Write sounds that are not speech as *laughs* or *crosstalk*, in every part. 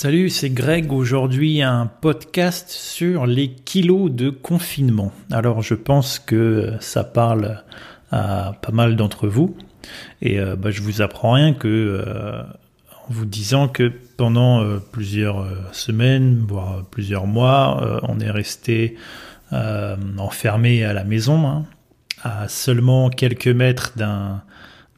Salut, c'est Greg. Aujourd'hui, un podcast sur les kilos de confinement. Alors, je pense que ça parle à pas mal d'entre vous. Et euh, bah, je vous apprends rien que euh, en vous disant que pendant euh, plusieurs semaines, voire plusieurs mois, on est resté enfermé à la maison, hein, à seulement quelques mètres d'un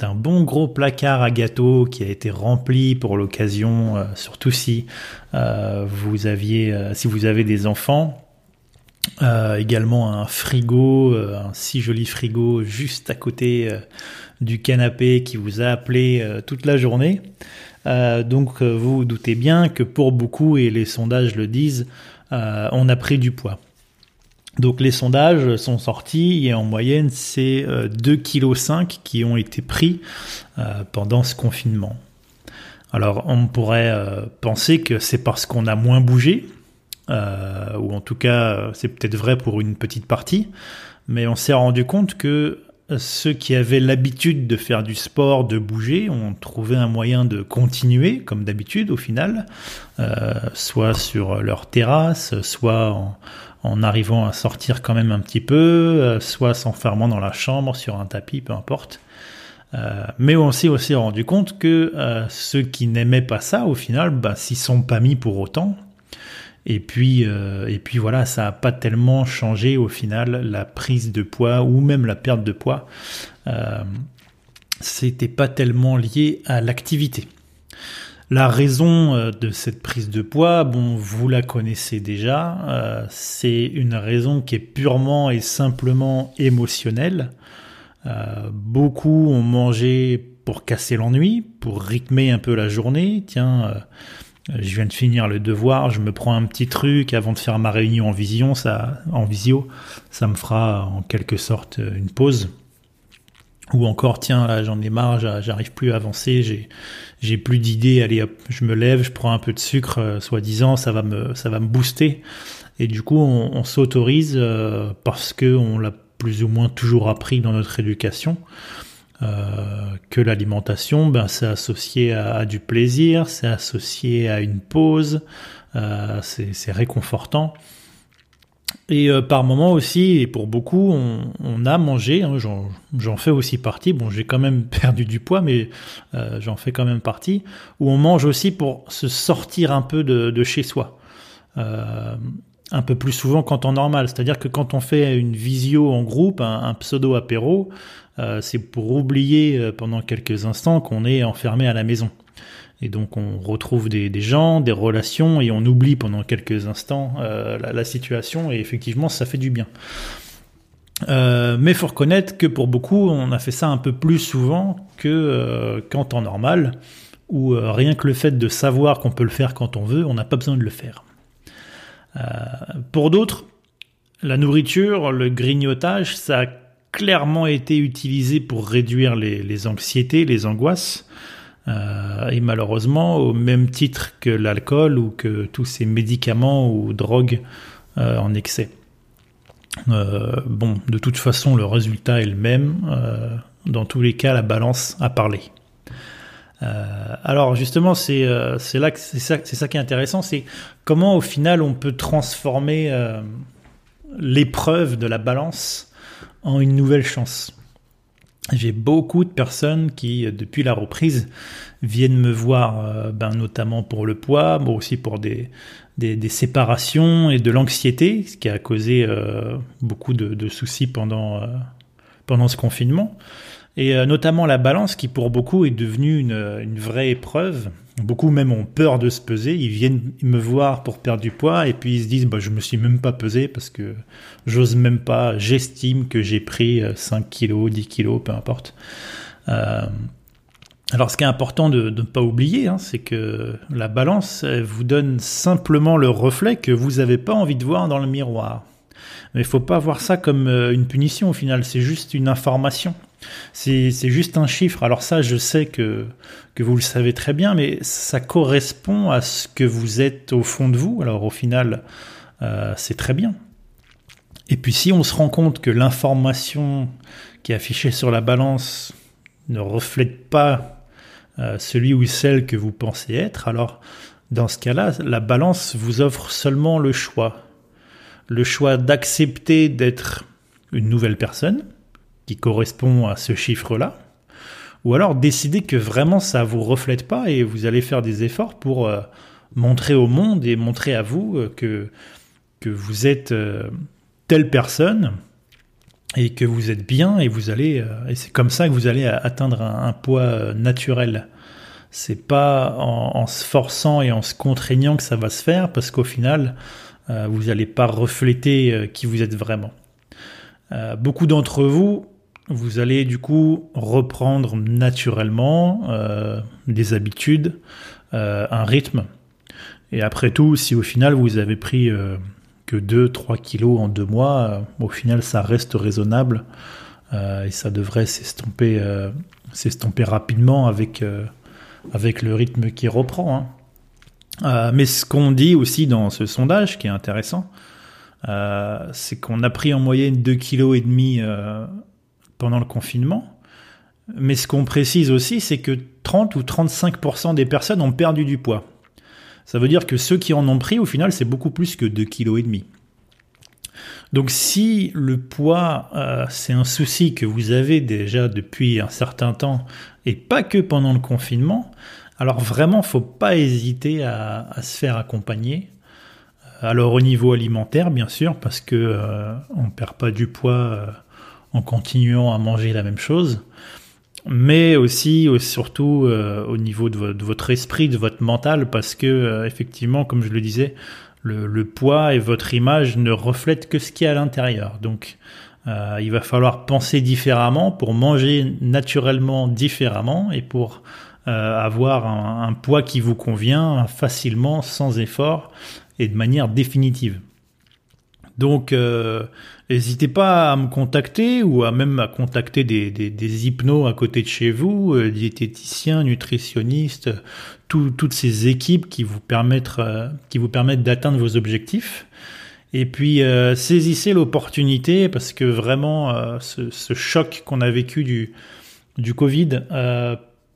un bon gros placard à gâteau qui a été rempli pour l'occasion, euh, surtout si euh, vous aviez, euh, si vous avez des enfants. également un frigo, un si joli frigo juste à côté du canapé qui vous a appelé toute la journée. donc vous vous doutez bien que pour beaucoup, et les sondages le disent, on a pris du poids. Donc les sondages sont sortis et en moyenne c'est 2,5 kg qui ont été pris euh, pendant ce confinement. Alors on pourrait euh, penser que c'est parce qu'on a moins bougé, euh, ou en tout cas c'est peut-être vrai pour une petite partie, mais on s'est rendu compte que ceux qui avaient l'habitude de faire du sport, de bouger, ont trouvé un moyen de continuer, comme d'habitude au final, soit sur leur terrasse, soit en, en arrivant à sortir quand même un petit peu, euh, soit s'enfermant dans la chambre, sur un tapis, peu importe. Euh, mais on s'est aussi rendu compte que euh, ceux qui n'aimaient pas ça, au final, bah, s'y sont pas mis pour autant. Et puis, et puis voilà, ça n'a pas tellement changé au final la prise de poids ou même la perte de poids. C'était pas tellement lié à l'activité. La raison euh, de cette prise de poids, bon, vous la connaissez déjà, euh, c'est une raison qui est purement et simplement émotionnelle. Euh, beaucoup ont mangé pour casser l'ennui, pour rythmer un peu la journée. Tiens, je viens de finir le devoir, je me prends un petit truc avant de faire ma réunion en vision, ça, en visio, ça me fera en quelque sorte une pause. Ou encore, tiens, là, j'en ai marre, j'arrive plus à avancer, j'ai, j'ai plus d'idées, allez hop, je me lève, je prends un peu de sucre, euh, soi-disant, ça va me, ça va me booster. Et du coup, on, s'autorise euh, parce que on l'a plus ou moins toujours appris dans notre éducation. Euh, que l'alimentation, ben, c'est associé à, du plaisir, c'est associé à une pause, c'est réconfortant. Et euh, par moment aussi, et pour beaucoup, on, a mangé, hein, j'en fais aussi partie, bon j'ai quand même *laughs* perdu du poids, mais euh, j'en fais quand même partie, où on mange aussi pour se sortir un peu de, chez soi. Euh, un peu plus souvent qu'en temps normal, c'est-à-dire que quand on fait une visio en groupe, un pseudo apéro, c'est pour oublier pendant quelques instants qu'on est enfermé à la maison. Et donc on retrouve des, gens, des relations, et on oublie pendant quelques instants euh, la, situation, et effectivement ça fait du bien. Euh, mais faut reconnaître que pour beaucoup, on a fait ça un peu plus souvent que euh, qu'en temps normal, où euh, rien que le fait de savoir qu'on peut le faire quand on veut, on n'a pas besoin de le faire. pour d'autres, la nourriture, le grignotage, ça a clairement été utilisé pour réduire les anxiétés, les angoisses. Euh, et malheureusement, au même titre que l'alcool ou que tous ces médicaments ou drogues euh, en excès. Euh, bon, de toute façon, le résultat est le même. dans tous les cas, la balance a parlé. alors justement, c'est là que c'est ça qui est intéressant, c'est comment au final on peut transformer l'épreuve de la balance en une nouvelle chance. J'ai beaucoup de personnes qui, depuis la reprise, viennent me voir, euh, ben, notamment pour le poids, mais aussi pour des, des, séparations et de l'anxiété, ce qui a causé euh, beaucoup de, soucis pendant, euh, pendant ce confinement. Et notamment la balance, qui pour beaucoup est devenue une, une vraie épreuve Beaucoup même ont peur de se peser, ils viennent me voir pour perdre du poids et puis ils se disent bah, je me suis même pas pesé parce que j'ose même pas, j'estime que j'ai pris 5 kilos, 10 kilos, peu importe. Euh, alors ce qui est important de ne pas oublier, hein, c'est que la balance vous donne simplement le reflet que vous n'avez pas envie de voir dans le miroir. Mais il faut pas voir ça comme euh, une punition au final, c'est juste une information. C'est juste un chiffre. Alors ça, je sais que, que vous le savez très bien, mais ça correspond à ce que vous êtes au fond de vous. Alors au final, euh, c'est très bien. Et puis si on se rend compte que l'information qui est affichée sur la balance ne reflète pas euh, celui ou celle que vous pensez être, alors Dans ce cas-là, la balance vous offre seulement le choix. Le choix d'accepter d'être une nouvelle personne correspond à ce chiffre-là, ou alors décider que vraiment ça vous reflète pas et vous allez faire des efforts pour euh, montrer au monde et montrer à vous euh, que, que vous êtes euh, telle personne et que vous êtes bien et vous allez et c'est comme ça que vous allez atteindre un, poids naturel. C'est pas en, se forçant et en se contraignant que ça va se faire parce qu'au final vous n'allez pas refléter qui vous êtes vraiment. beaucoup d'entre vous vous allez du coup reprendre naturellement euh, des habitudes, euh, un rythme. Et après tout, si au final vous avez pris euh, que 2-3 kilos en deux mois, au final ça reste raisonnable et ça devrait s'estomper, s'estomper rapidement avec, avec le rythme qui reprend. Hein. mais ce qu'on dit aussi dans ce sondage, qui est intéressant, c'est qu'on a pris en moyenne 2,5 kg pendant le confinement. Mais ce qu'on précise aussi, c'est que 30 ou 35% des personnes ont perdu du poids. Ça veut dire que ceux qui en ont pris, au final, c'est beaucoup plus que 2,5 kg. Donc si le poids, euh, c'est un souci que vous avez déjà depuis un certain temps, et pas que pendant le confinement, alors vraiment, faut pas hésiter à, se faire accompagner. Alors au niveau alimentaire, bien sûr, parce que euh, on perd pas du poids euh, en continuant à manger la même chose, mais aussi euh, surtout euh, au niveau de, votre esprit, de votre mental, parce que euh, effectivement, comme je le disais, le, poids et votre image ne reflètent que ce qui est à l'intérieur. Donc, il va falloir penser différemment pour manger naturellement différemment et pour avoir un, un, poids qui vous convient facilement, sans effort et de manière définitive. Donc, N'hésitez pas à me contacter ou à même à contacter des, des, hypnos à côté de chez vous, euh, diététiciens, nutritionnistes, toutes ces équipes qui vous permettent, euh, qui vous permettent d'atteindre vos objectifs. Et puis euh, saisissez l'opportunité parce que vraiment ce, choc qu'on a vécu du, du Covid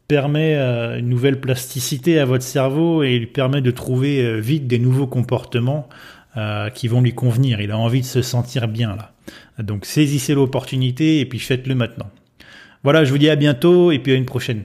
permet une nouvelle plasticité à votre cerveau et il permet de trouver vite des nouveaux comportements euh, qui vont lui convenir. Il a envie de se sentir bien là. Donc saisissez l'opportunité et puis faites-le maintenant. Voilà, je vous dis à bientôt et puis à une prochaine.